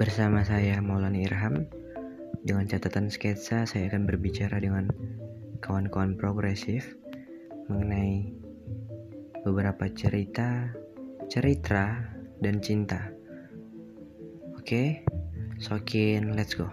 Bersama saya Maulana Irham. Dengan catatan sketsa saya akan berbicara dengan kawan-kawan progresif Mengenai beberapa cerita, cerita, dan cinta. Oke, sokin let's go.